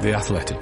The Athletic.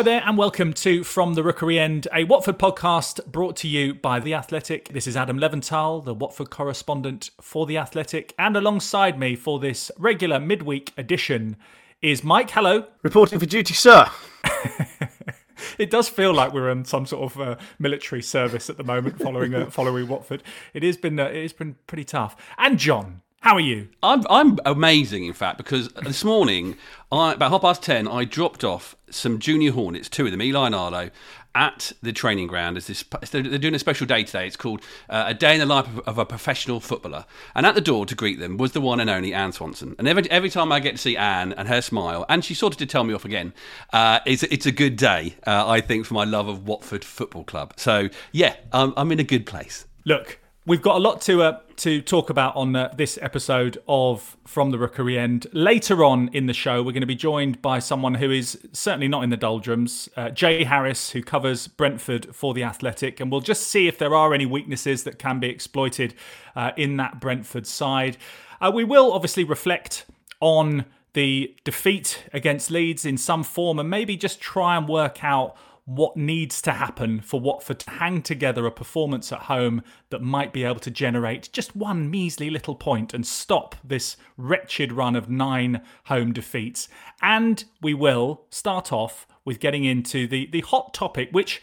Hi there, and welcome to From the Rookery End, a Watford podcast brought to you by The Athletic. This is Adam Leventhal, the Watford correspondent for The Athletic, and alongside me for this regular midweek edition is Mike. Hello. Reporting for duty, sir. it does feel like we're in some sort of uh, military service at the moment, following uh, following Watford. It has been uh, it has been pretty tough. And John, how are you? I'm I'm amazing, in fact, because this morning, I, about half past ten, I dropped off some junior Hornets, two of them, Eli and Arlo, at the training ground. As this, they're doing a special day today. It's called uh, a day in the life of, a professional footballer. And at the door to greet them was the one and only Anne Swanson. And every every time I get to see Anne and her smile, and she sort of did tell me off again, uh, it's it's a good day. Uh, I think for my love of Watford Football Club. So yeah, I'm, I'm in a good place. Look, We've got a lot to uh, to talk about on uh, this episode of From the Rookery End. Later on in the show, we're going to be joined by someone who is certainly not in the doldrums, uh, Jay Harris, who covers Brentford for the Athletic, and we'll just see if there are any weaknesses that can be exploited uh, in that Brentford side. Uh, we will obviously reflect on the defeat against Leeds in some form, and maybe just try and work out what needs to happen for Watford to hang together a performance at home that might be able to generate just one measly little point and stop this wretched run of nine home defeats. And we will start off with getting into the, the hot topic, which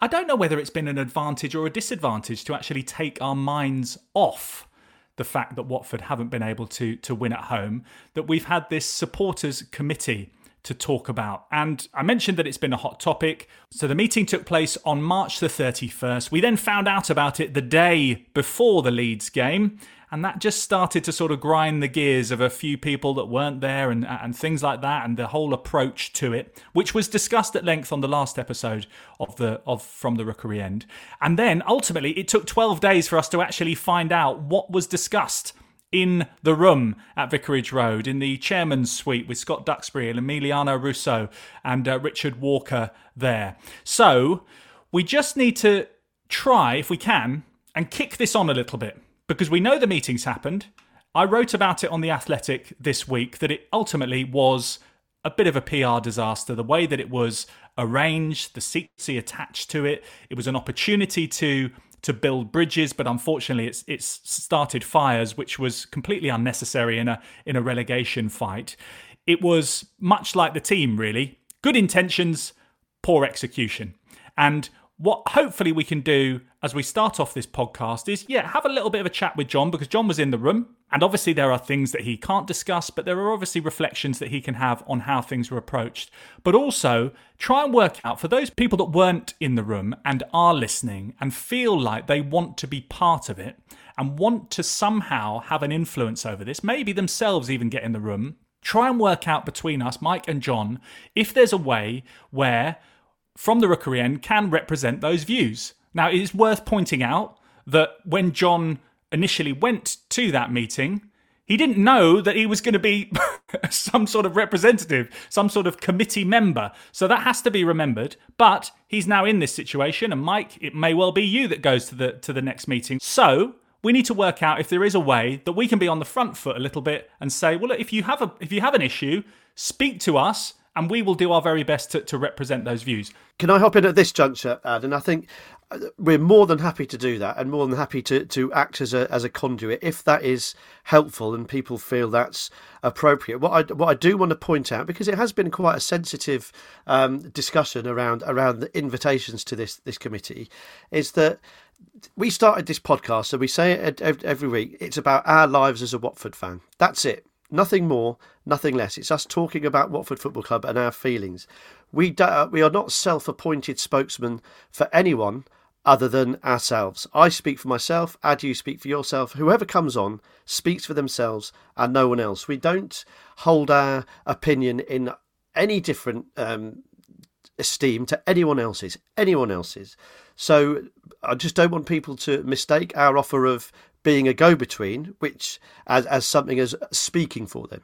I don't know whether it's been an advantage or a disadvantage to actually take our minds off the fact that Watford haven't been able to to win at home, that we've had this supporters committee to talk about. And I mentioned that it's been a hot topic. So the meeting took place on March the 31st. We then found out about it the day before the Leeds game. And that just started to sort of grind the gears of a few people that weren't there and, and things like that, and the whole approach to it, which was discussed at length on the last episode of the of From the Rookery End. And then ultimately, it took 12 days for us to actually find out what was discussed in the room at Vicarage Road in the chairman's suite with Scott Duxbury and Emiliano Russo and uh, Richard Walker there. So we just need to try, if we can, and kick this on a little bit because we know the meetings happened. I wrote about it on The Athletic this week that it ultimately was a bit of a PR disaster. The way that it was arranged, the secrecy attached to it, it was an opportunity to to build bridges, but unfortunately, it's it's started fires, which was completely unnecessary in a in a relegation fight. It was much like the team, really. Good intentions, poor execution, and what hopefully we can do as we start off this podcast is, yeah, have a little bit of a chat with John because John was in the room. And obviously, there are things that he can't discuss, but there are obviously reflections that he can have on how things were approached. But also, try and work out for those people that weren't in the room and are listening and feel like they want to be part of it and want to somehow have an influence over this, maybe themselves even get in the room. Try and work out between us, Mike and John, if there's a way where from the Rookery End can represent those views. Now, it is worth pointing out that when John initially went to that meeting, he didn't know that he was going to be some sort of representative, some sort of committee member. So that has to be remembered. But he's now in this situation, and Mike, it may well be you that goes to the to the next meeting. So we need to work out if there is a way that we can be on the front foot a little bit and say, well, if you have a if you have an issue, speak to us and we will do our very best to, to represent those views. Can I hop in at this juncture, Ad? And I think uh, we're more than happy to do that and more than happy to, to act as a, as a conduit if that is helpful and people feel that's appropriate. What I, what I do want to point out, because it has been quite a sensitive um, discussion around around the invitations to this, this committee, is that we started this podcast, so we say it every week. It's about our lives as a Watford fan. That's it. Nothing more, nothing less. It's us talking about Watford Football Club and our feelings. We, do, uh, we are not self appointed spokesmen for anyone other than ourselves. I speak for myself, Ad, you speak for yourself. Whoever comes on speaks for themselves and no one else. We don't hold our opinion in any different um, esteem to anyone else's, anyone else's. So I just don't want people to mistake our offer of being a go-between, which as as something as speaking for them.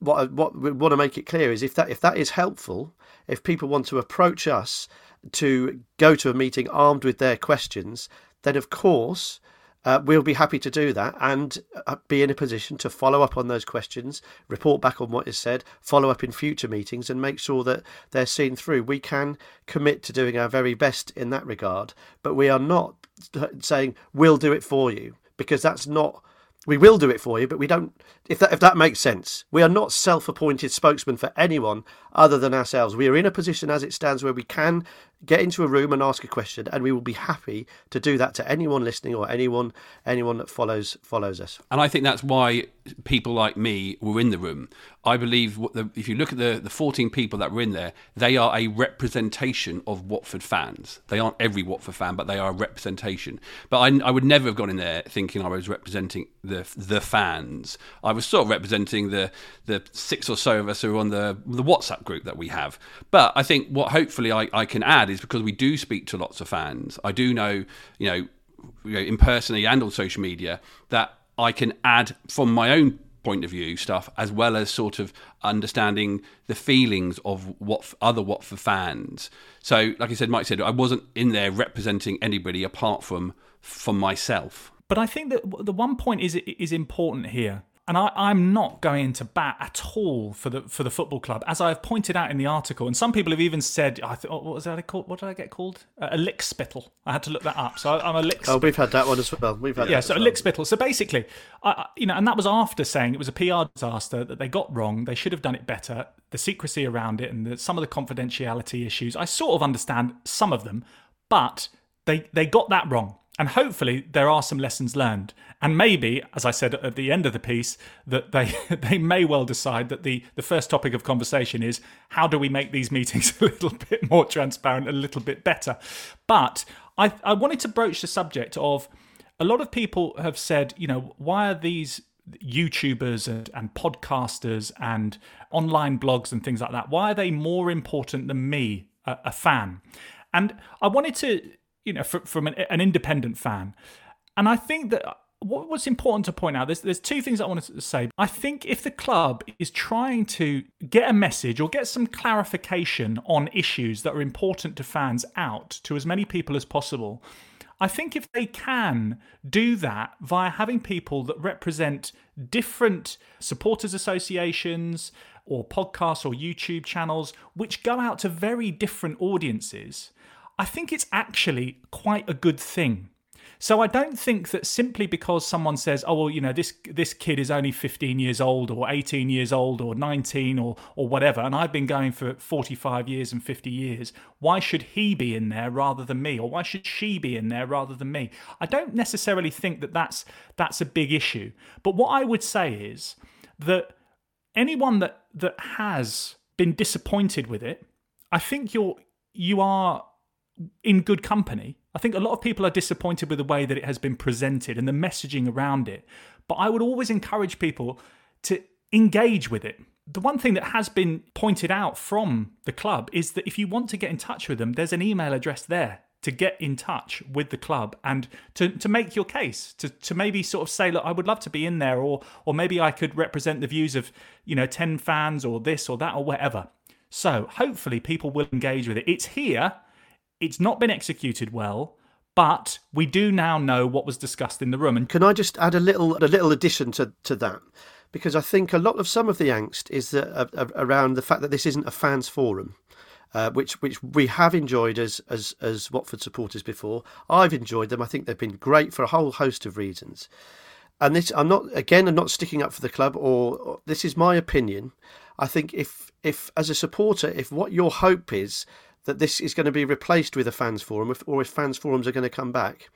What what we want to make it clear is if that if that is helpful, if people want to approach us to go to a meeting armed with their questions, then of course uh, we'll be happy to do that and uh, be in a position to follow up on those questions, report back on what is said, follow up in future meetings, and make sure that they're seen through. We can commit to doing our very best in that regard, but we are not saying we'll do it for you because that's not. We will do it for you, but we don't. If that if that makes sense, we are not self-appointed spokesmen for anyone other than ourselves. We are in a position as it stands where we can get into a room and ask a question and we will be happy to do that to anyone listening or anyone anyone that follows follows us. And i think that's why people like me were in the room. I believe the, if you look at the, the 14 people that were in there they are a representation of watford fans. They aren't every watford fan but they are a representation. But I, I would never have gone in there thinking i was representing the the fans. I was sort of representing the the six or so of us who are on the the whatsapp group that we have. But i think what hopefully i, I can add is because we do speak to lots of fans. I do know, you know, you know, in personally and on social media that I can add from my own point of view stuff as well as sort of understanding the feelings of what other Watford fans. So, like I said, Mike said, I wasn't in there representing anybody apart from from myself. But I think that the one point is is important here and I, am not going to bat at all for the for the football club, as I have pointed out in the article. And some people have even said, "I what was that called? What did I get called? Uh, a lick spittle." I had to look that up. So I'm a lick. Oh, we've had that one as well. We've had yeah. so a lick spittle. So basically, I, you know, and that was after saying it was a PR disaster that they got wrong. They should have done it better. The secrecy around it and the, some of the confidentiality issues. I sort of understand some of them, but they they got that wrong. And hopefully there are some lessons learned. And maybe, as I said at the end of the piece, that they they may well decide that the, the first topic of conversation is how do we make these meetings a little bit more transparent, a little bit better. But I, I wanted to broach the subject of a lot of people have said, you know, why are these YouTubers and, and podcasters and online blogs and things like that, why are they more important than me, a, a fan? And I wanted to you know, from, from an, an, independent fan. And I think that uh, what, what's important to point out, there's, there's two things I want to say. I think if the club is trying to get a message or get some clarification on issues that are important to fans out to as many people as possible, I think if they can do that via having people that represent different supporters associations or podcasts or YouTube channels, which go out to very different audiences, I think it's actually quite a good thing. So I don't think that simply because someone says, "Oh, well, you know, this this kid is only 15 years old or 18 years old or 19 or or whatever, and I've been going for 45 years and 50 years, why should he be in there rather than me, or why should she be in there rather than me?" I don't necessarily think that that's that's a big issue. But what I would say is that anyone that that has been disappointed with it, I think you're you are in good company. I think a lot of people are disappointed with the way that it has been presented and the messaging around it. But I would always encourage people to engage with it. The one thing that has been pointed out from the club is that if you want to get in touch with them, there's an email address there to get in touch with the club and to, to make your case to, to maybe sort of say look i would love to be in there or or maybe i could represent the views of you know 10 fans or this or that or whatever so hopefully people will engage with it it's here it's not been executed well, but we do now know what was discussed in the room. And can I just add a little a little addition to to that? Because I think a lot of some of the angst is that uh, uh, around the fact that this isn't a fans forum. Uh, which which we have enjoyed as, as as Watford supporters before. I've enjoyed them. I think they've been great for a whole host of reasons. And this, I'm not again, I'm not sticking up for the club, or, or this is my opinion. I think if if as a supporter, if what your hope is that this is going to be replaced with a fans forum, or if fans forums are going to come back.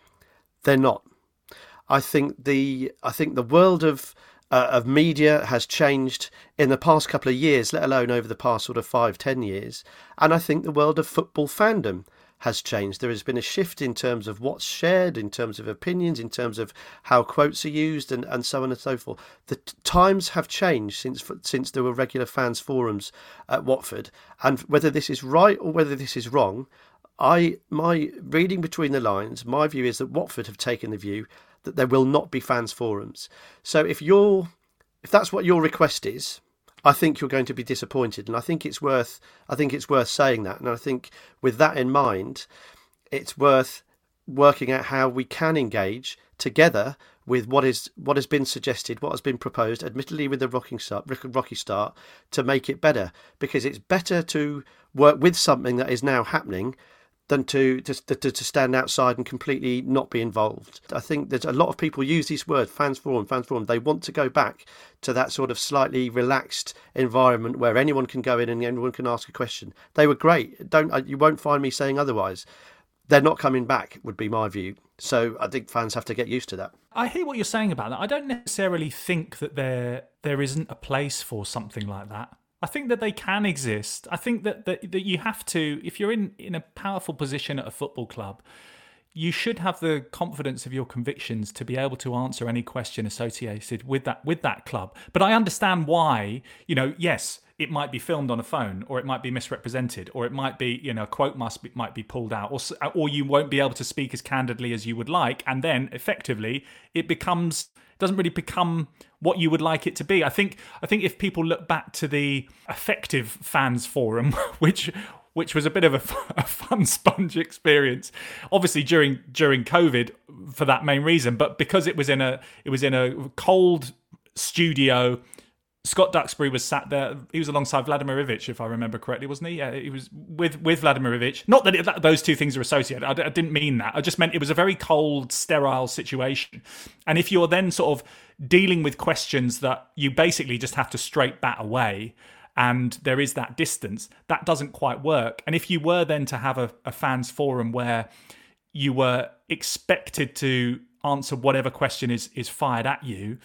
They're not. I think the I think the world of uh, of media has changed in the past couple of years, let alone over the past sort of five ten years, and I think the world of football fandom has changed. There has been a shift in terms of what's shared, in terms of opinions, in terms of how quotes are used, and, and so on and so forth. The t- times have changed since since there were regular fans forums at Watford, and whether this is right or whether this is wrong, I my reading between the lines, my view is that Watford have taken the view that there will not be fans forums. So if you're if that's what your request is, I think you're going to be disappointed, and I think it's worth I think it's worth saying that, and I think with that in mind, it's worth working out how we can engage together with what is what has been suggested, what has been proposed, admittedly with a rocking start, rocky start, to make it better. Because it's better to work with something that is now happening than to, to, to, to stand outside and completely not be involved. I think there's a lot of people use this word, fans forum, fans forum. They want to go back to that sort of slightly relaxed environment where anyone can go in and anyone can ask a question. They were great. Don't uh, you won't find me saying otherwise. They're not coming back, would be my view. So I think fans have to get used to that. I hear what you're saying about that. I don't necessarily think that there there isn't a place for something like that. I think that they can exist. I think that, that that you have to, if you're in in a powerful position at a football club, you should have the confidence of your convictions to be able to answer any question associated with that with that club. But I understand why, you know, yes, it might be filmed on a phone, or it might be misrepresented, or it might be, you know, a quote must be, might be pulled out, or or you won't be able to speak as candidly as you would like, and then effectively it becomes doesn't really become what you would like it to be. I think I think if people look back to the effective fans forum, which which was a bit of a, fun sponge experience, obviously during during COVID for that main reason, but because it was in a it was in a cold studio Scott Duxbury was sat there. He was alongside Vladimir Ivic, if I remember correctly, wasn't he? Yeah, he was with with Vladimir Ivic. Not that, it, that those two things are associated. I, didn't mean that. I just meant it was a very cold, sterile situation. And if you're then sort of dealing with questions that you basically just have to straight bat away, and there is that distance, that doesn't quite work. And if you were then to have a, a fans forum where you were expected to answer whatever question is is fired at you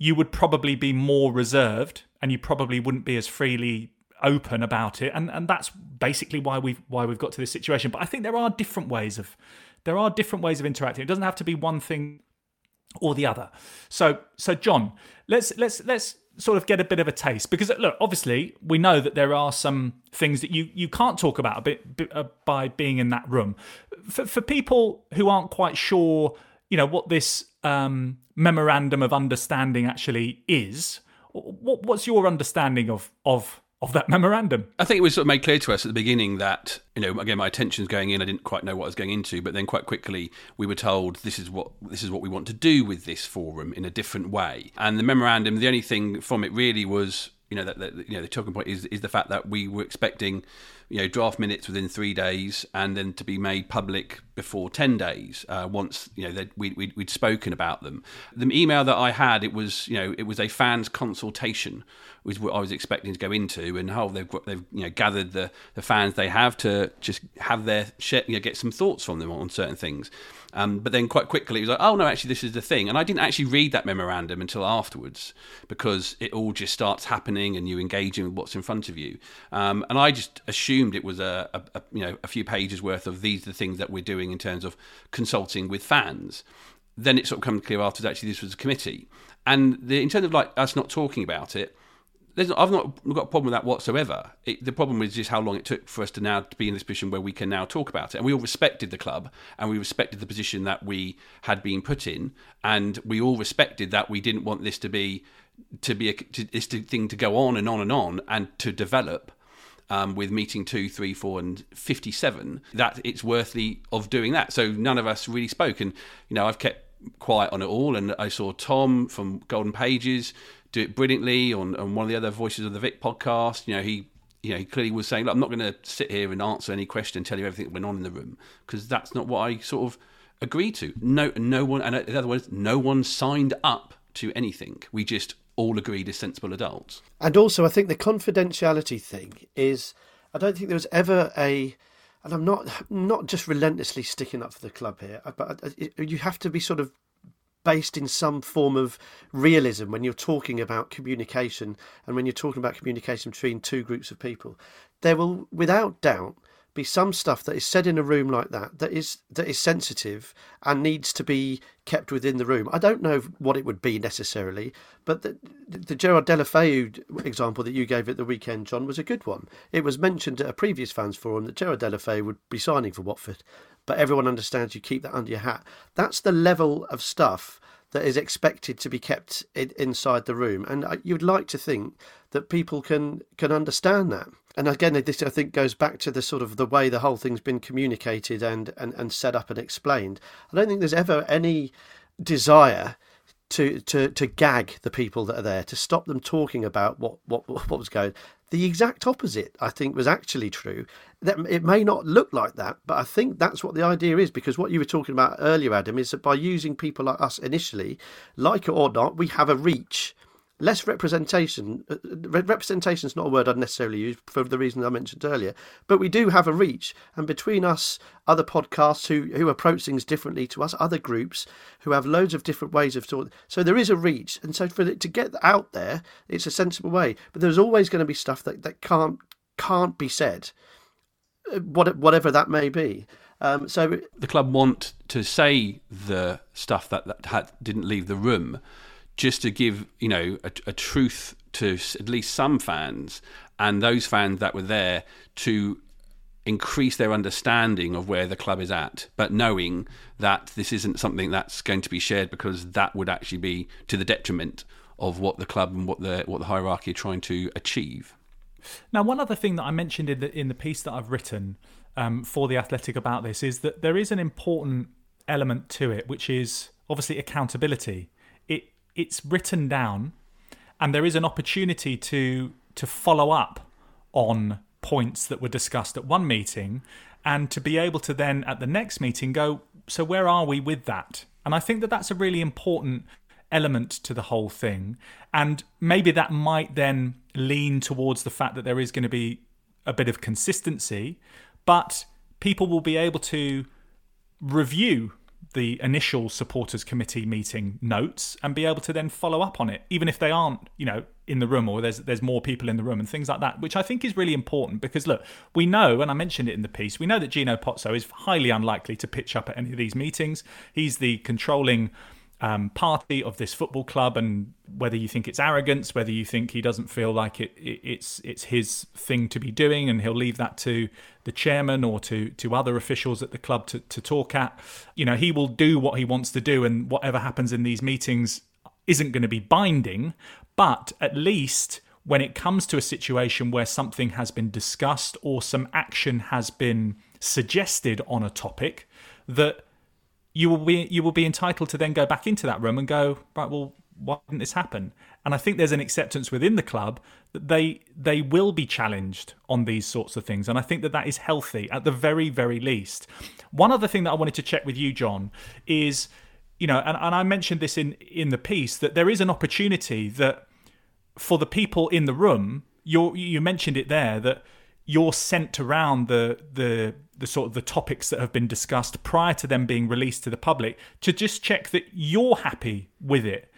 you would probably be more reserved and you probably wouldn't be as freely open about it. And and that's basically why we've why we've got to this situation. But i think there are different ways of there are different ways of interacting. It doesn't have to be one thing or the other. So so john let's let's let's sort of get a bit of a taste because look obviously we know that there are some things that you you can't talk about a bit, uh, by being in that room. For, for people who aren't quite sure you know what this um, memorandum of understanding actually is. What, what's your understanding of of of that memorandum? I think it was sort of made clear to us at the beginning that you know again my attention's going in. I didn't quite know what I was going into, but then quite quickly we were told this is what this is what we want to do with this forum in a different way. And the memorandum, the only thing from it really was you know that, that you know the talking point is is the fact that we were expecting you know draft minutes within three days and then to be made public before 10 days uh, once you know we, we, we'd spoken about them the email that i had it was you know it was a fans consultation was what i was expecting to go into and how they've they've you know gathered the the fans they have to just have their share, you know get some thoughts from them on certain things um, but then quite quickly it was like, oh no, actually this is the thing. And I didn't actually read that memorandum until afterwards because it all just starts happening and you engaging with what's in front of you. Um, and I just assumed it was a, a, a, you know a few pages worth of these are the things that we're doing in terms of consulting with fans. Then it sort of comes clear afterwards actually this was a committee. And the, in terms of like us not talking about it, I've not got a problem with that whatsoever. It, the problem is just how long it took for us to now to be in this position where we can now talk about it. And we all respected the club, and we respected the position that we had been put in, and we all respected that we didn't want this to be to be a, to, this thing to go on and on and on and to develop. Um, with meeting two, three, four, and fifty-seven, that it's worthy of doing that. So none of us really spoke, and you know I've kept quiet on it all. And I saw Tom from Golden Pages do it brilliantly on, on one of the other Voices of the Vic podcast. You know, he you know, he clearly was saying, Look, I'm not going to sit here and answer any question and tell you everything that went on in the room because that's not what I sort of agreed to. No, no one, and in other words, no one signed up to anything. We just all agreed as sensible adults. And also, I think the confidentiality thing is, I don't think there was ever a, and I'm not not just relentlessly sticking up for the club here, but uh, uh, you have to be sort of based in some form of realism when you're talking about communication and when you're talking about communication between two groups of people. There will, without doubt, be some stuff that is said in a room like that that is that is sensitive and needs to be kept within the room. I don't know what it would be necessarily, but the, the Gerard Deulofeu example that you gave at the weekend, John, was a good one. It was mentioned at a previous fans forum that Gerard Deulofeu would be signing for Watford, but everyone understands you keep that under your hat. That's the level of stuff that is expected to be kept in, inside the room, and you'd like to think that people can can understand that and again, this I think goes back to the sort of the way the whole thing's been communicated and, and, and set up and explained. I don't think there's ever any desire to, to, to gag the people that are there, to stop them talking about what, what, what was going. The exact opposite, I think, was actually true. That it may not look like that, but I think that's what the idea is. Because what you were talking about earlier, Adam, is that by using people like us initially, like it or not, we have a reach less representation. Uh, representation is not a word I'd necessarily use for the reason I mentioned earlier, but we do have a reach. And between us, other podcasts who, who approach things differently to us, other groups who have loads of different ways of talking, so there is a reach. And so for it to get out there, it's a sensible way. But there's always going to be stuff that, that can't can't be said, uh, whatever that may be. Um, so the club want to say the stuff that, that had, didn't leave the room just to give you know a, a, truth to at least some fans and those fans that were there to increase their understanding of where the club is at, but knowing that this isn't something that's going to be shared because that would actually be to the detriment of what the club and what the what the hierarchy are trying to achieve. Now, one other thing that I mentioned in the in the piece that I've written um, for the Athletic about this is that there is an important element to it, which is obviously accountability it's written down and there is an opportunity to to follow up on points that were discussed at one meeting and to be able to then at the next meeting go so where are we with that? And i think that that's a really important element to the whole thing. And maybe that might then lean towards the fact that there is going to be a bit of consistency but people will be able to review the initial supporters committee meeting notes and be able to then follow up on it, even if they aren't, you know, in the room or there's there's more people in the room and things like that, which I think is really important because look, we know, and I mentioned it in the piece, we know that Gino Pozzo is highly unlikely to pitch up at any of these meetings. He's the controlling um, party of this football club, and whether you think it's arrogance, whether you think he doesn't feel like it, it, it's it's his thing to be doing, and he'll leave that to the chairman or to to other officials at the club to, to talk at. You know, he will do what he wants to do, and whatever happens in these meetings isn't going to be binding. But at least when it comes to a situation where something has been discussed or some action has been suggested on a topic, that you will be you will be entitled to then go back into that room and go right. Well, why didn't this happen? And I think there's an acceptance within the club that they they will be challenged on these sorts of things, and I think that that is healthy at the very very least. One other thing that I wanted to check with you, John, is you know, and, and I mentioned this in in the piece that there is an opportunity that for the people in the room, you you mentioned it there that you're sent around the the the sort of the topics that have been discussed prior to them being released to the public to just check that you're happy with it.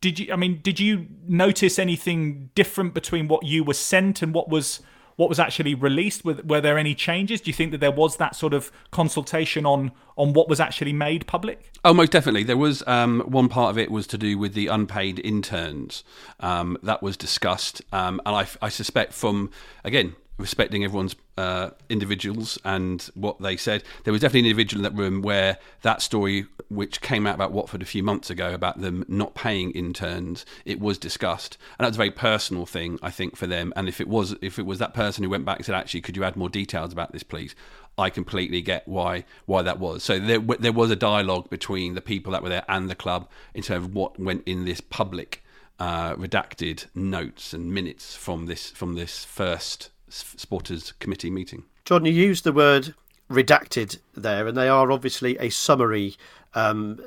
Did you? I mean, did you notice anything different between what you were sent and what was what was actually released? Were, were there any changes? Do you think that there was that sort of consultation on on what was actually made public? Oh, most definitely. There was um, one part of it was to do with the unpaid interns um, that was discussed, um, and I, I suspect from again respecting everyone's uh, individuals and what they said. There was definitely an individual in that room where that story, which came out about Watford a few months ago about them not paying interns, it was discussed, and that was a very personal thing, I think, for them. And if it was, if it was that person who went back and said, "Actually, could you add more details about this, please?" I completely get why why that was. So there there was a dialogue between the people that were there and the club in terms of what went in this public. Uh, redacted notes and minutes from this from this first supporters committee meeting. John, you used the word redacted there, and they are obviously a summary um,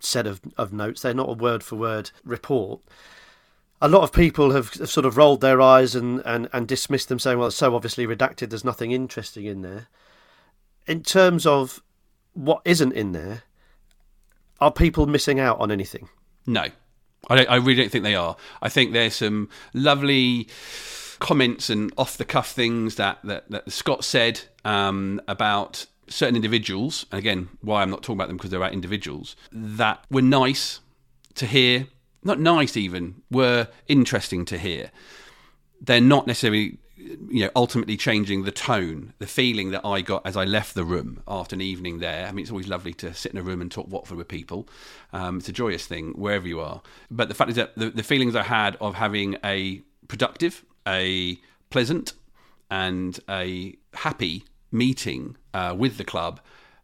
set of, of notes. They're not a word for word report. A lot of people have, have sort of rolled their eyes and, and, and dismissed them, saying, well, it's so obviously redacted, there's nothing interesting in there. In terms of what isn't in there, are people missing out on anything? No. I, I really don't think they are. I think there's some lovely comments and off the cuff things that, that, that Scott said um, about certain individuals, and again, why I'm not talking about them because they're about individuals, that were nice to hear, not nice even, were interesting to hear. They're not necessarily you know, ultimately changing the tone, the feeling that I got as I left the room after an evening there. I mean, it's always lovely to sit in a room and talk Watford with people. Um, it's a joyous thing wherever you are. But the fact is that the, the feelings I had of having a productive, a pleasant, and a happy meeting uh, with the club,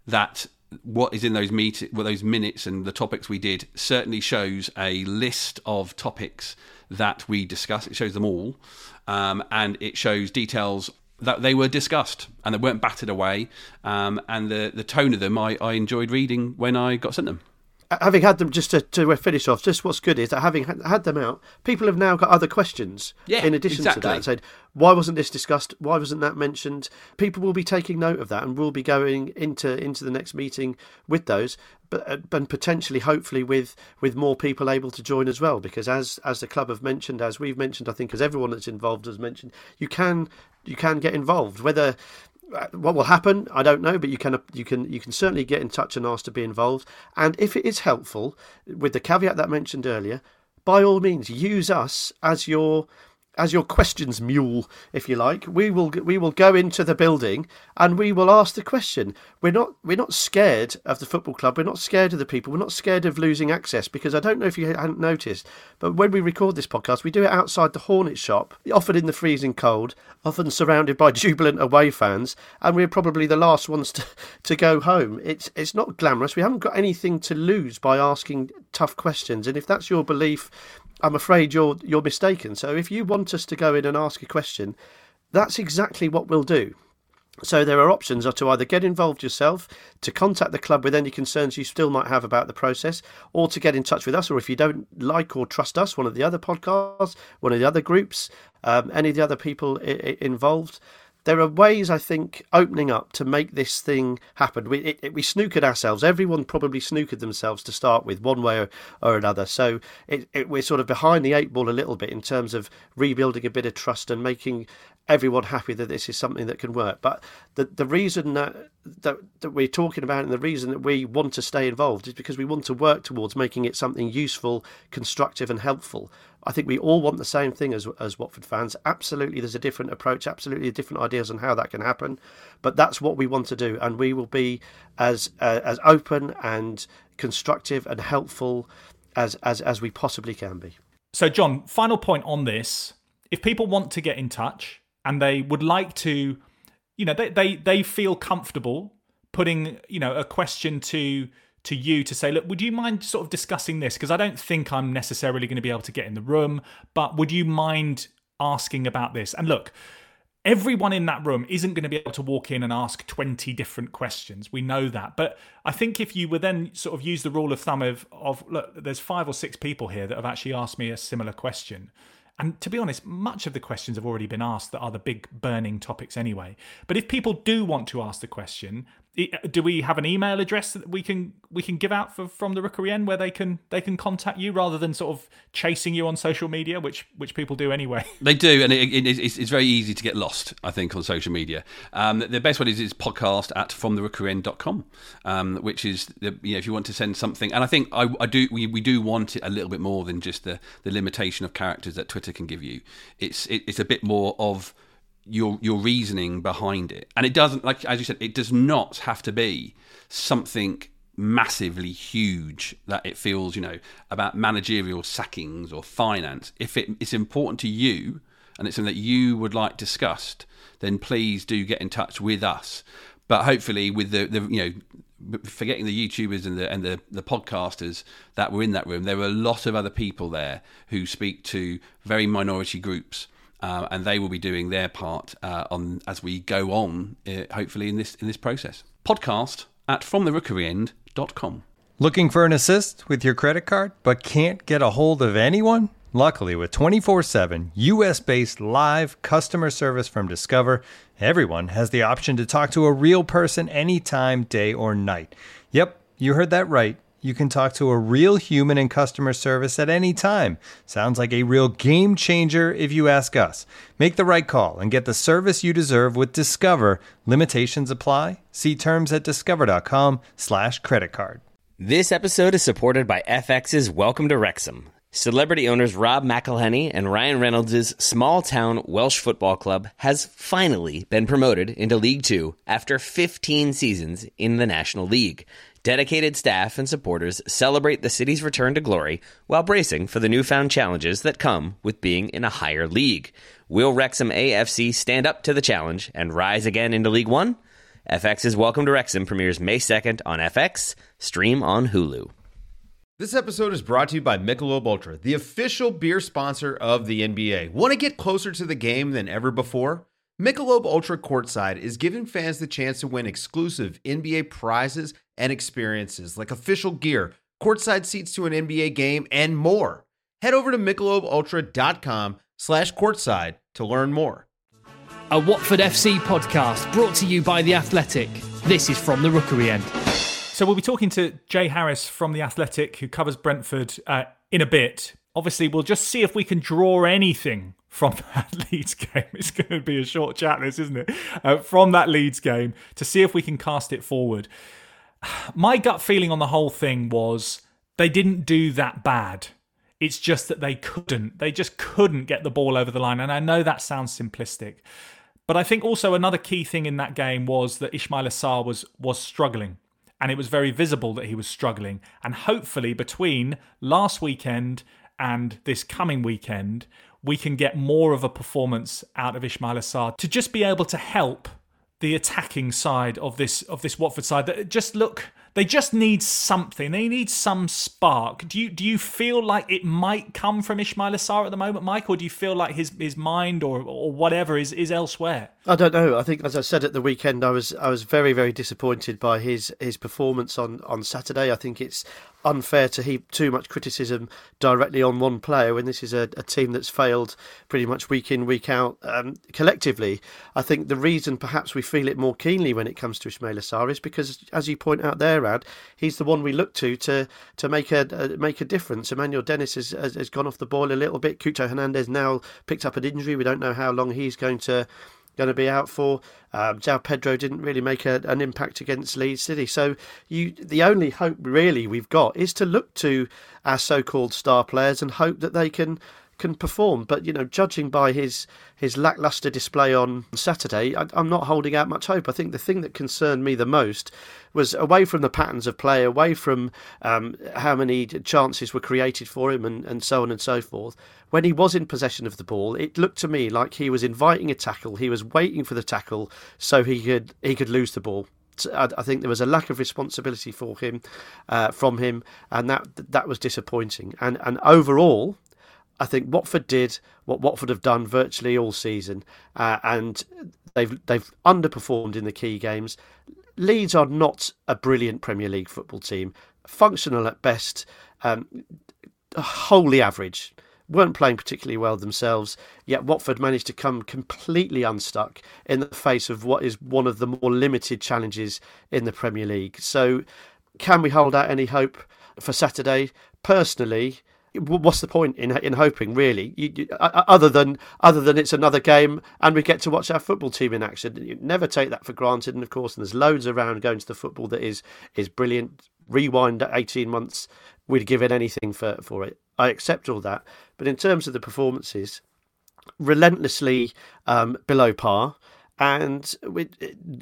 that what is in those meet well, those minutes and the topics we did certainly shows a list of topics that we discussed. It shows them all, um, and it shows details that they were discussed and they weren't battered away. Um, and the the tone of them, I, I enjoyed reading when I got sent them having had them just to, to finish off, just what's good is that having had them out, people have now got other questions yeah, in addition exactly. to that and said, why wasn't this discussed? Why wasn't that mentioned? People will be taking note of that and will be going into into the next meeting with those, but uh, and potentially, hopefully, with with more people able to join as well. Because as as the club have mentioned, as we've mentioned, I think as everyone that's involved has mentioned, you can you can get involved. Whether uh, what will happen i don't know but you can you can you can certainly get in touch and ask to be involved. And if it is helpful with the caveat that I mentioned earlier by all means use us as your as your questions mule, if you like, we will we will go into the building and we will ask the question. We're not we're not scared of the football club. We're not scared of the people. We're not scared of losing access because I don't know if you hadn't noticed, but when we record this podcast, we do it outside the Hornet shop, often in the freezing cold, often surrounded by jubilant away fans, and we're probably the last ones to, to go home. It's it's not glamorous. We haven't got anything to lose by asking tough questions, and if that's your belief I'm afraid you're you're mistaken. So if you want us to go in and ask a question, that's exactly what we'll do. So there are options are to either get involved yourself, to contact the club with any concerns you still might have about the process, or to get in touch with us, or if you don't like or trust us, one of the other podcasts, one of the other groups, um, any of the other people I- involved, there are ways I think opening up to make this thing happen. We it, it, we snookered ourselves. Everyone probably snookered themselves to start with, one way or, or another. So it, we're sort of behind the eight ball a little bit in terms of rebuilding a bit of trust and making everyone happy that this is something that can work. But the the reason that, that that we're talking about and the reason that we want to stay involved is because we want to work towards making it something useful, constructive, and helpful. I think we all want the same thing as as Watford fans. Absolutely, there's a different approach, absolutely different ideas on how that can happen, but that's what we want to do, and we will be as uh, as open and constructive and helpful as as as we possibly can be. So, John, final point on this: if people want to get in touch and they would like to, you know, they they, they feel comfortable putting you know a question to to you to say, look, would you mind sort of discussing this? Because I don't think I'm necessarily going to be able to get in the room, but would you mind asking about this? And look, everyone in that room isn't going to be able to walk in and ask 20 different questions. We know that. But I think if you would then sort of use the rule of thumb of, of look, there's five or six people here that have actually asked me a similar question. And to be honest, much of the questions have already been asked that are the big burning topics anyway. But if people do want to ask the question, do we have an email address that we can we can give out for, from the Rookery End where they can they can contact you rather than sort of chasing you on social media, which which people do anyway. They do, and it, it, it's, it's, very easy to get lost. I think on social media. Um, the best one is, is podcast at fromtherookeryend.com, um, which is the, you know if you want to send something, and I think I, I do we, we do want it a little bit more than just the the limitation of characters that Twitter can give you. It's it, it's a bit more of your your reasoning behind it. And it doesn't like as you said, it does not have to be something massively huge that it feels, you know, about managerial sackings or finance. If it, it's important to you and it's something that you would like discussed, then please do get in touch with us. But hopefully with the, the you know forgetting the YouTubers and the and the, the podcasters that were in that room, there were a lot of other people there who speak to very minority groups uh, and they will be doing their part uh, on as we go on, uh, hopefully in this in this process. Podcast at fromtherookeryend.com. Looking for an assist with your credit card, but can't get a hold of anyone? Luckily, with 24 7 US based live customer service from Discover, everyone has the option to talk to a real person anytime, day or night. Yep, you heard that right you can talk to a real human in customer service at any time. Sounds like a real game changer if you ask us. Make the right call and get the service you deserve with Discover. Limitations apply. See terms at discover.com/slash credit card. This episode is supported by FX's Welcome to Wrexham. Celebrity owners Rob McElhenney and Ryan Reynolds' small town Welsh football club has finally been promoted into League Two after 15 seasons in the National League. Dedicated staff and supporters celebrate the city's return to glory while bracing for the newfound challenges that come with being in a higher league. Will Wrexham AFC stand up to the challenge and rise again into League One? FX's Welcome to Wrexham premieres May 2nd on FX, stream on Hulu. This episode is brought to you by Michelob Ultra, the official beer sponsor of the NBA. Want to get closer to the game than ever before? Michelob Ultra Courtside is giving fans the chance to win exclusive NBA prizes and experiences like official gear, courtside seats to an NBA game, and more. Head over to michelobultra.com slash courtside to learn more. A Watford FC podcast brought to you by The Athletic. This is from the Rookery End. So we'll be talking to Jay Harris from The Athletic, who covers Brentford, uh, in a bit. Obviously, we'll just see if we can draw anything from that Leeds game. It's going to be a short chat, this, isn't it? Uh, from that Leeds game to see if we can cast it forward. My gut feeling on the whole thing was they didn't do that bad. It's just that they couldn't. They just couldn't get the ball over the line. And I know that sounds simplistic. But I think also another key thing in that game was that Ismaila Sarr was was struggling and it was very visible that he was struggling. And hopefully, between last weekend and this coming weekend, we can get more of a performance out of Ismaila Sarr to just be able to help the attacking side of this of this Watford side that just look they just need something. They need some spark. Do you do you feel like it might come from Ismaila Sarr at the moment, Mike, or do you feel like his his mind or or whatever is is elsewhere? I don't know. I think, as I said at the weekend, I was I was very very disappointed by his his performance on on Saturday. I think it's unfair to heap too much criticism directly on one player when this is a, a team that's failed pretty much week in week out um, collectively. I think the reason perhaps we feel it more keenly when it comes to Ismaila Sarr is because, as you point out there, Ad, he's the one we look to to to make a, a make a difference. Emmanuel Dennis has, has, has gone off the ball a little bit. Cucho Hernandez now picked up an injury. We don't know how long he's going to going to be out for. Um, João Pedro didn't really make a, an impact against Leeds City. So you, the only hope really we've got is to look to our so-called star players and hope that they can can perform. But you know, judging by his his lackluster display on Saturday, I, am not holding out much hope. I think the thing that concerned me the most was away from the patterns of play, away from um, how many chances were created for him, and, and so on and so forth. When he was in possession of the ball, it looked to me like he was inviting a tackle. He was waiting for the tackle so he could he could lose the ball. I think there was a lack of responsibility for him, uh, from him, and that that was disappointing. And and overall, I think Watford did what Watford have done virtually all season, uh, and they've they've underperformed in the key games. Leeds are not a brilliant Premier League football team, functional at best, um, wholly average. weren't playing particularly well themselves. Yet Watford managed to come completely unstuck in the face of what is one of the more limited challenges in the Premier League. So, can we hold out any hope for Saturday? Personally, what's the point in in hoping really? You, you, other than other than it's another game and we get to watch our football team in action. You never take that for granted. And of course there's loads around going to the football that is is brilliant. Rewind 18 months we'd give it anything for for it. I accept all that. But in terms of the performances relentlessly um, below par. And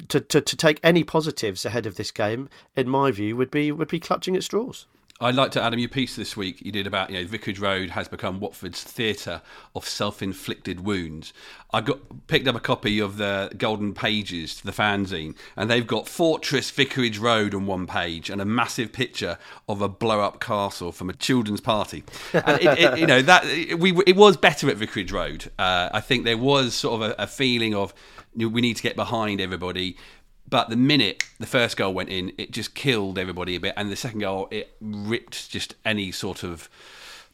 to, to to take any positives ahead of this game in my view would be would be clutching at straws I'd like to, Adam, your piece this week you did about, you know, Vicarage Road has become Watford's theatre of self-inflicted wounds. I got picked up a copy of the Golden Pages, the fanzine, and they've got Fortress Vicarage Road on one page and a massive picture of a blow-up castle from a children's party. And it, it, you know that it, we it was better at Vicarage Road. Uh, I think there was sort of a, a feeling of we need to get behind everybody. But the minute the first goal went in, it just killed everybody a bit, and the second goal it ripped just any sort of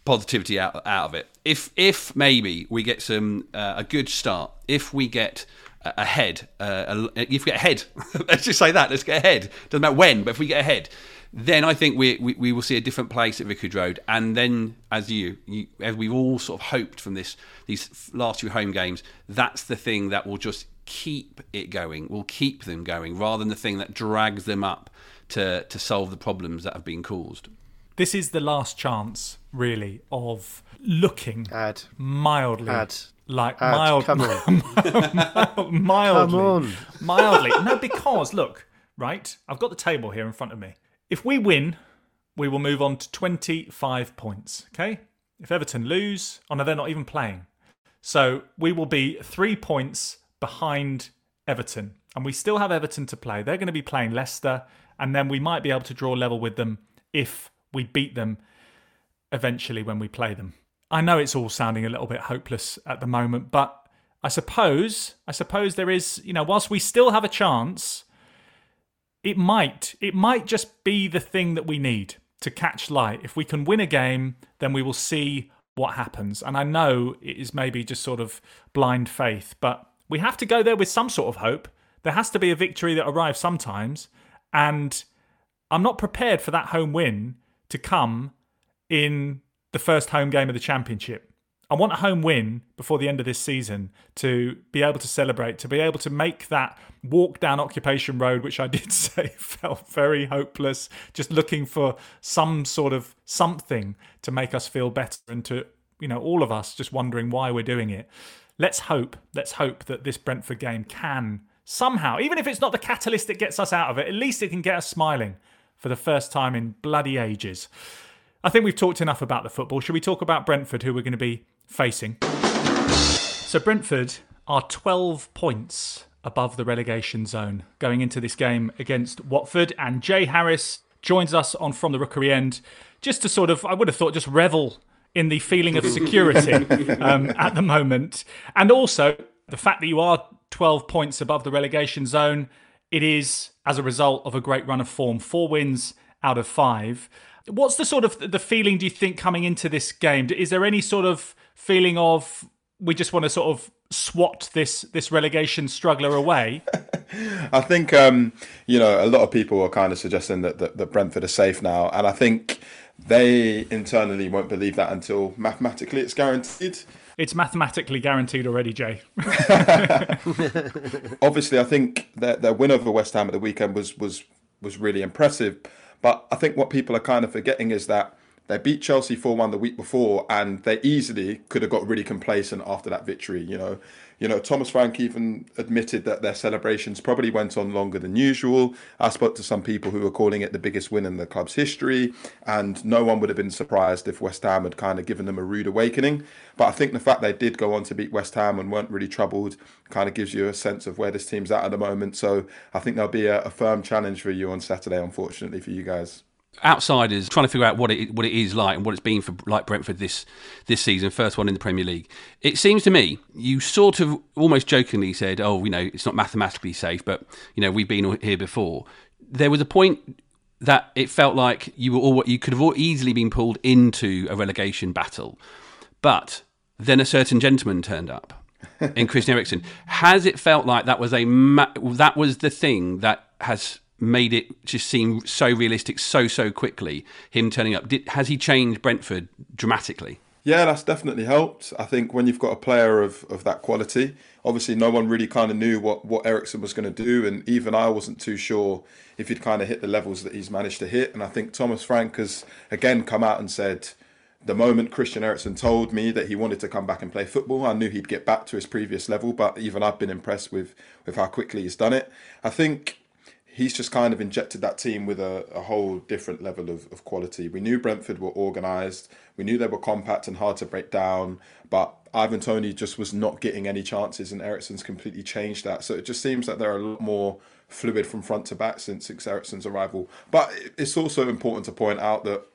positivity out out of it. If if maybe we get some uh, a good start, if we get ahead, uh, if we get ahead, let's just say that, let's get ahead. Doesn't matter when, but if we get ahead, then I think we, we, we will see a different place at Vicarage Road. And then, as you, you as we've all sort of hoped from this these last few home games, that's the thing that will just keep it going, will keep them going, rather than the thing that drags them up to to solve the problems that have been caused. This is the last chance, really, of looking Ad. mildly Ad. like Ad, mild, come on, mildly, Come on. mildly. No, because look, right, I've got the table here in front of me. If we win, we will move on to twenty-five points. Okay. If Everton lose, oh no, they're not even playing. So we will be three points behind Everton, and we still have Everton to play. They're going to be playing Leicester, and then we might be able to draw level with them if we beat them eventually when we play them. I know it's all sounding a little bit hopeless at the moment, but I suppose I suppose there is, you know, whilst we still have a chance, it might it might just be the thing that we need to catch light. If we can win a game, then we will see what happens. And I know it is maybe just sort of blind faith, but we have to go there with some sort of hope. There has to be a victory that arrives sometimes, and I'm not prepared for that home win to come in the first home game of the championship. I want a home win before the end of this season to be able to celebrate, to be able to make that walk down Occupation Road, which I did say felt very hopeless, just looking for some sort of something to make us feel better and to, you know, all of us just wondering why we're doing it. Let's hope, let's hope that this Brentford game can somehow, even if it's not the catalyst that gets us out of it, at least it can get us smiling for the first time in bloody ages. I think we've talked enough about the football. Should we talk about Brentford, who we're going to be facing? So, Brentford are 12 points above the relegation zone going into this game against Watford. And Jay Harris joins us on From the Rookery End just to sort of, I would have thought, just revel in the feeling of security um, at the moment. And also the fact that you are 12 points above the relegation zone. It is as a result of a great run of form, four wins out of five. What's the sort of the feeling do you think coming into this game? Is there any sort of feeling of we just want to sort of swat this this relegation struggler away? I think um, you know a lot of people are kind of suggesting that, that that Brentford are safe now, and I think they internally won't believe that until mathematically it's guaranteed. It's mathematically guaranteed already, Jay. Obviously, I think their, their win over West Ham at the weekend was was was really impressive. But I think what people are kind of forgetting is that they beat Chelsea 4 1 the week before, and they easily could have got really complacent after that victory. You know, you know, Thomas Frank even admitted that their celebrations probably went on longer than usual. I spoke to some people who were calling it the biggest win in the club's history, and no one would have been surprised if West Ham had kind of given them a rude awakening. But I think the fact they did go on to beat West Ham and weren't really troubled kind of gives you a sense of where this team's at at the moment. So I think there'll be a, a firm challenge for you on Saturday, unfortunately for you guys outsiders trying to figure out what it what it is like and what it's been for like Brentford this this season, first one in the Premier League. It seems to me you sort of almost jokingly said, "Oh, you know, it's not mathematically safe, but you know, we've been here before." There was a point that it felt like you were all you could have easily been pulled into a relegation battle, but then a certain gentleman turned up. in Christian Eriksen, has it felt like that was a ma- that was the thing that has made it just seem so realistic so so quickly him turning up Did, has he changed brentford dramatically yeah that's definitely helped i think when you've got a player of, of that quality obviously no one really kind of knew what, what Eriksen was going to do and even i wasn't too sure if he'd kind of hit the levels that he's managed to hit and i think thomas frank has again come out and said the moment Christian Eriksen told me that he wanted to come back and play football, I knew he'd get back to his previous level. But even I've been impressed with with how quickly he's done it. I think he's just kind of injected that team with a, a whole different level of, of quality. We knew Brentford were organised, we knew they were compact and hard to break down, but Ivan Toney just was not getting any chances, and Eriksen's completely changed that. So it just seems that they're a lot more fluid from front to back since, Eriksen's arrival. But it's also important to point out that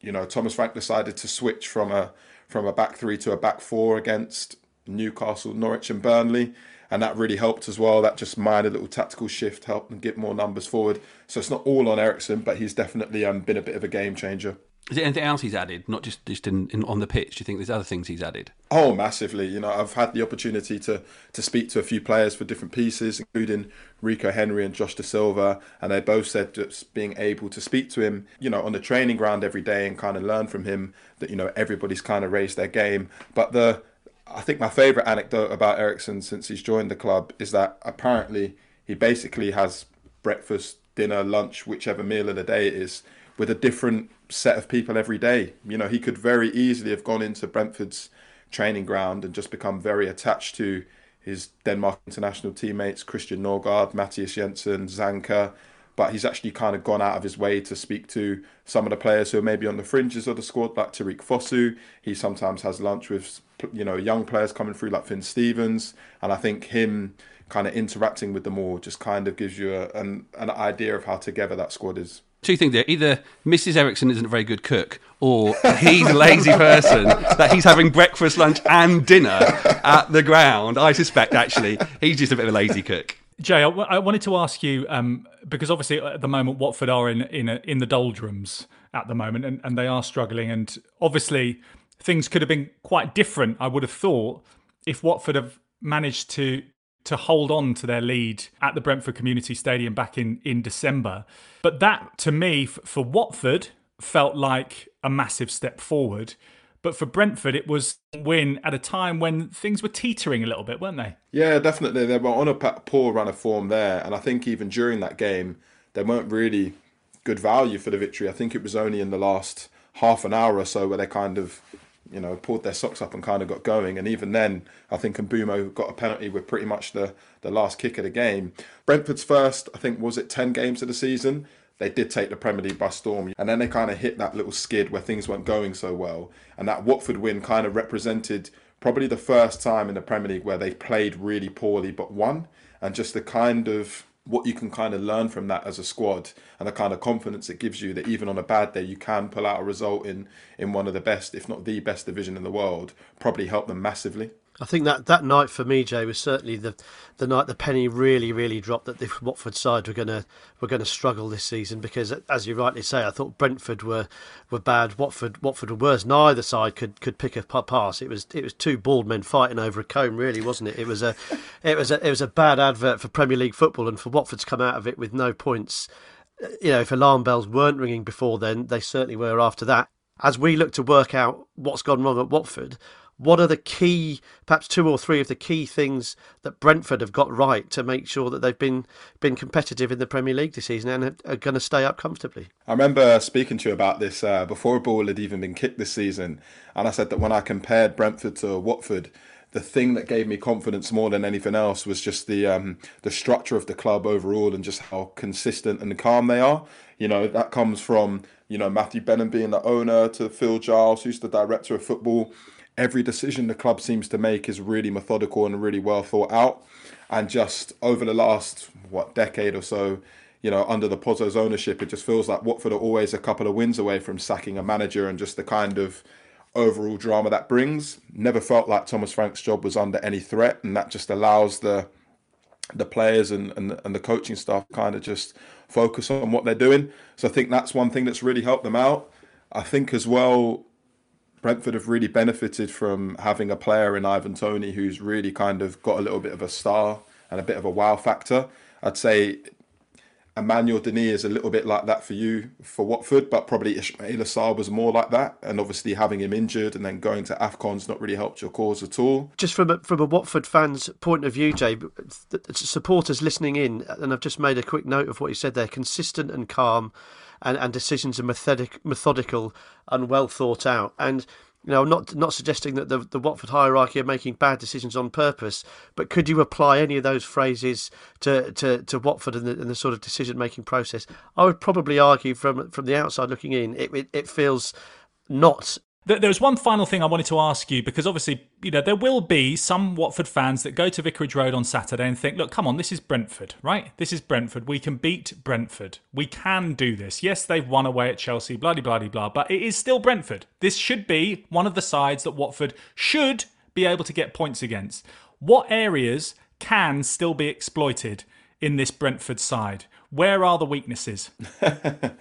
you know Thomas Frank decided to switch from a from a back three to a back four against Newcastle, Norwich, and Burnley and that really helped as well. That just minor little tactical shift helped them get more numbers forward. So it's not all on Eriksen, but he's definitely um, been a bit of a game changer. Is there anything else he's added, not just just in, in, on the pitch? Do you think there's other things he's added? Oh, massively. You know, I've had the opportunity to to speak to a few players for different pieces, including Rico Henry and Josh Da Silva, and they both said just being able to speak to him, you know, on the training ground every day and kind of learn from him that you know everybody's kind of raised their game. But the I think my favourite anecdote about Eriksen since he's joined the club is that apparently he basically has breakfast, dinner, lunch, whichever meal of the day it is, with a different set of people every day. You know, he could very easily have gone into Brentford's training ground and just become very attached to his Denmark international teammates, Christian Norgaard, Mathias Jensen, Zanka. But he's actually kind of gone out of his way to speak to some of the players who are maybe on the fringes of the squad, like Tariqe Fosu. He sometimes has lunch with, you know, young players coming through like Finn Stevens. And I think him kind of interacting with them all just kind of gives you a, an, an idea of how together that squad is two things there. Either Mrs. Eriksen isn't a very good cook, or he's a lazy person that he's having breakfast, lunch, and dinner at the ground. I suspect actually he's just a bit of a lazy cook. Jay, I, w- I wanted to ask you um, because obviously at the moment Watford are in in, a, in the doldrums at the moment, and, and they are struggling, and obviously things could have been quite different. I would have thought if Watford have managed to to hold on to their lead at the Brentford Community Stadium back in, in December. But that, to me, f- for Watford, felt like a massive step forward. But for Brentford, it was win at a time when things were teetering a little bit, weren't they? Yeah, definitely. They were on a poor run of form there. And I think even during that game, they weren't really good value for the victory. I think it was only in the last half an hour or so where they kind of you know, pulled their socks up and kind of got going. And even then, I think Mbeumo got a penalty with pretty much the, the last kick of the game. Brentford's first, I think, was it 10 games of the season? They did take the Premier League by storm. And then they kind of hit that little skid where things weren't going so well. And that Watford win kind of represented probably the first time in the Premier League where they played really poorly but won. And just the kind of what you can kind of learn from that as a squad and the kind of confidence it gives you that even on a bad day you can pull out a result in in one of the best if not the best division in the world probably helped them massively I think that, that night for me, Jay, was certainly the, the night the penny really, really dropped that the Watford side were gonna were gonna struggle this season because, as you rightly say, I thought Brentford were, were bad, Watford Watford were worse. Neither side could, could pick a pass. It was it was two bald men fighting over a comb, really, wasn't it? It was a it was a it was a bad advert for Premier League football, and for Watford to come out of it with no points. You know, if alarm bells weren't ringing before then, they certainly were after that. As we look to work out what's gone wrong at Watford, what are the key, perhaps two or three of the key things that Brentford have got right to make sure that they've been been competitive in the Premier League this season and are going to stay up comfortably? I remember speaking to you about this uh, before a ball had even been kicked this season, and I said that when I compared Brentford to Watford, the thing that gave me confidence more than anything else was just the um, the structure of the club overall and just how consistent and calm they are. You know that comes from you know Matthew Benham being the owner to Phil Giles, who's the director of football every decision the club seems to make is really methodical and really well thought out. And just over the last what decade or so, you know, under the Pozzo's ownership, it just feels like Watford are always a couple of wins away from sacking a manager and just the kind of overall drama that brings. Never felt like Thomas Frank's job was under any threat, and that just allows the the players and, and, and the coaching staff kind of just focus on what they're doing. So I think that's one thing that's really helped them out. I think as well, Brentford have really benefited from having a player in Ivan Toney who's really kind of got a little bit of a star and a bit of a wow factor. I'd say Emmanuel Dennis is a little bit like that for you for Watford, but probably Ismaila Sarr was more like that. And obviously having him injured and then going to AFCON's not really helped your cause at all. Just from a, from a Watford fan's point of view, Jay, supporters listening in, and I've just made a quick note of what you said there, consistent and calm and, and decisions are methodic, methodical and well thought out. And you know, not not suggesting that the the Watford hierarchy are making bad decisions on purpose, but could you apply any of those phrases to to, to Watford and the, and the sort of decision making process? I would probably argue from from the outside looking in, it it, it feels not there was one final thing I wanted to ask you because obviously, you know, there will be some Watford fans that go to Vicarage Road on Saturday and think, look, come on, this is Brentford, right? This is Brentford. We can beat Brentford. We can do this. Yes, they've won away at Chelsea, blah, blah, blah, blah, but it is still Brentford. This should be one of the sides that Watford should be able to get points against. What areas can still be exploited in this Brentford side? Where are the weaknesses? I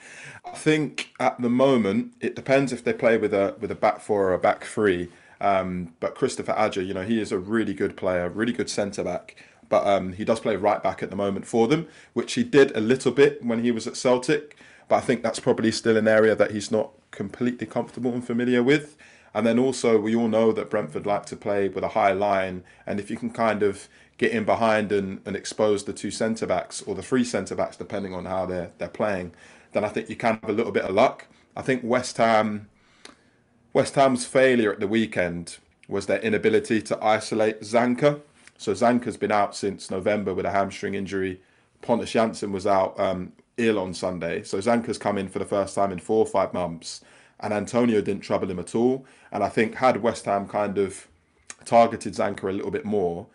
think at the moment it depends if they play with a with a back four or a back three. Um, but Kristoffer Ajer, you know, he is a really good player, really good centre back. But um, he does play right back at the moment for them, which he did a little bit when he was at Celtic. But I think that's probably still an area that he's not completely comfortable and familiar with. And then also, we all know that Brentford like to play with a high line, and if you can kind of get in behind and, and expose the two centre backs or the three centre backs, depending on how they're they're playing, then I think you can have a little bit of luck. I think West Ham, West Ham's failure at the weekend was their inability to isolate Zanka. So Zanka's been out since November with a hamstring injury. Pontus Jansson was out um, ill on Sunday. So Zanka's come in for the first time in four or five months, and Antonio didn't trouble him at all. And I think had West Ham kind of targeted Zanka a little bit more,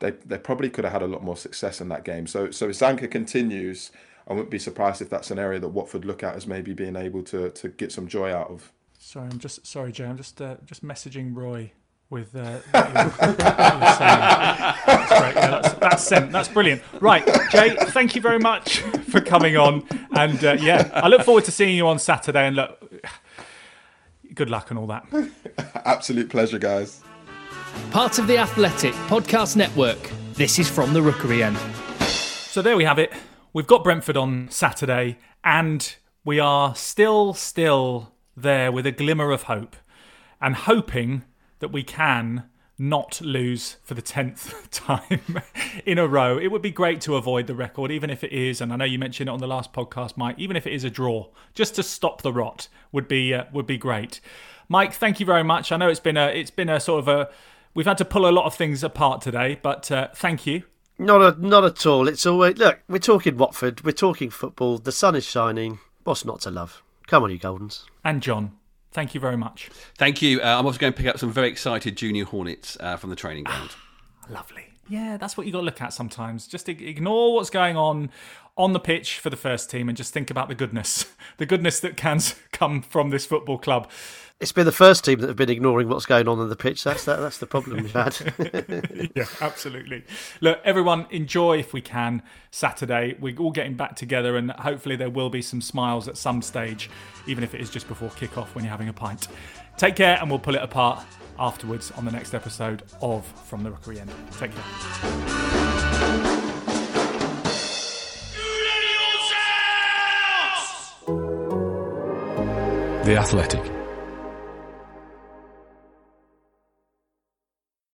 they they probably could have had a lot more success in that game. So so if Zanka continues, I wouldn't be surprised if that's an area that Watford look at as maybe being able to to get some joy out of. Sorry, I'm just sorry, Jay. I'm just uh, just messaging Roy with uh. That's great. Yeah, that's, that's sent. That's brilliant. Right, Jay. Thank you very much for coming on, and uh, yeah, I look forward to seeing you on Saturday. And look, good luck and all that. Absolute pleasure, guys. Part of the Athletic Podcast Network. This is from the Rookery End. So there we have it. We've got Brentford on Saturday, and we are still, still there with a glimmer of hope, and hoping that we can not lose for the tenth time in a row. It would be great to avoid the record, even if it is. And I know you mentioned it on the last podcast, Mike. Even if it is a draw, just to stop the rot would be uh, would be great. Mike, thank you very much. I know it's been a it's been a sort of a we've had to pull a lot of things apart today, but uh, thank you. Not a, not at all. It's always look. We're talking Watford. We're talking football. The sun is shining. What's not to love? Come on, you Goldens. And John, thank you very much. Thank you. Uh, I'm also going to pick up some very excited junior Hornets uh, from the training ground. Lovely. Yeah, that's what you got to look at sometimes. Just ignore what's going on on the pitch for the first team and just think about the goodness, the goodness that can come from this football club. It's been the first team that have been ignoring what's going on on the pitch. That's that, that's the problem we've had. yeah, absolutely. Look, everyone, enjoy if we can Saturday. We're all getting back together, and hopefully there will be some smiles at some stage, even if it is just before kick-off when you're having a pint. Take care, and we'll pull it apart afterwards on the next episode of From the Rookery End. Take care. The Athletic.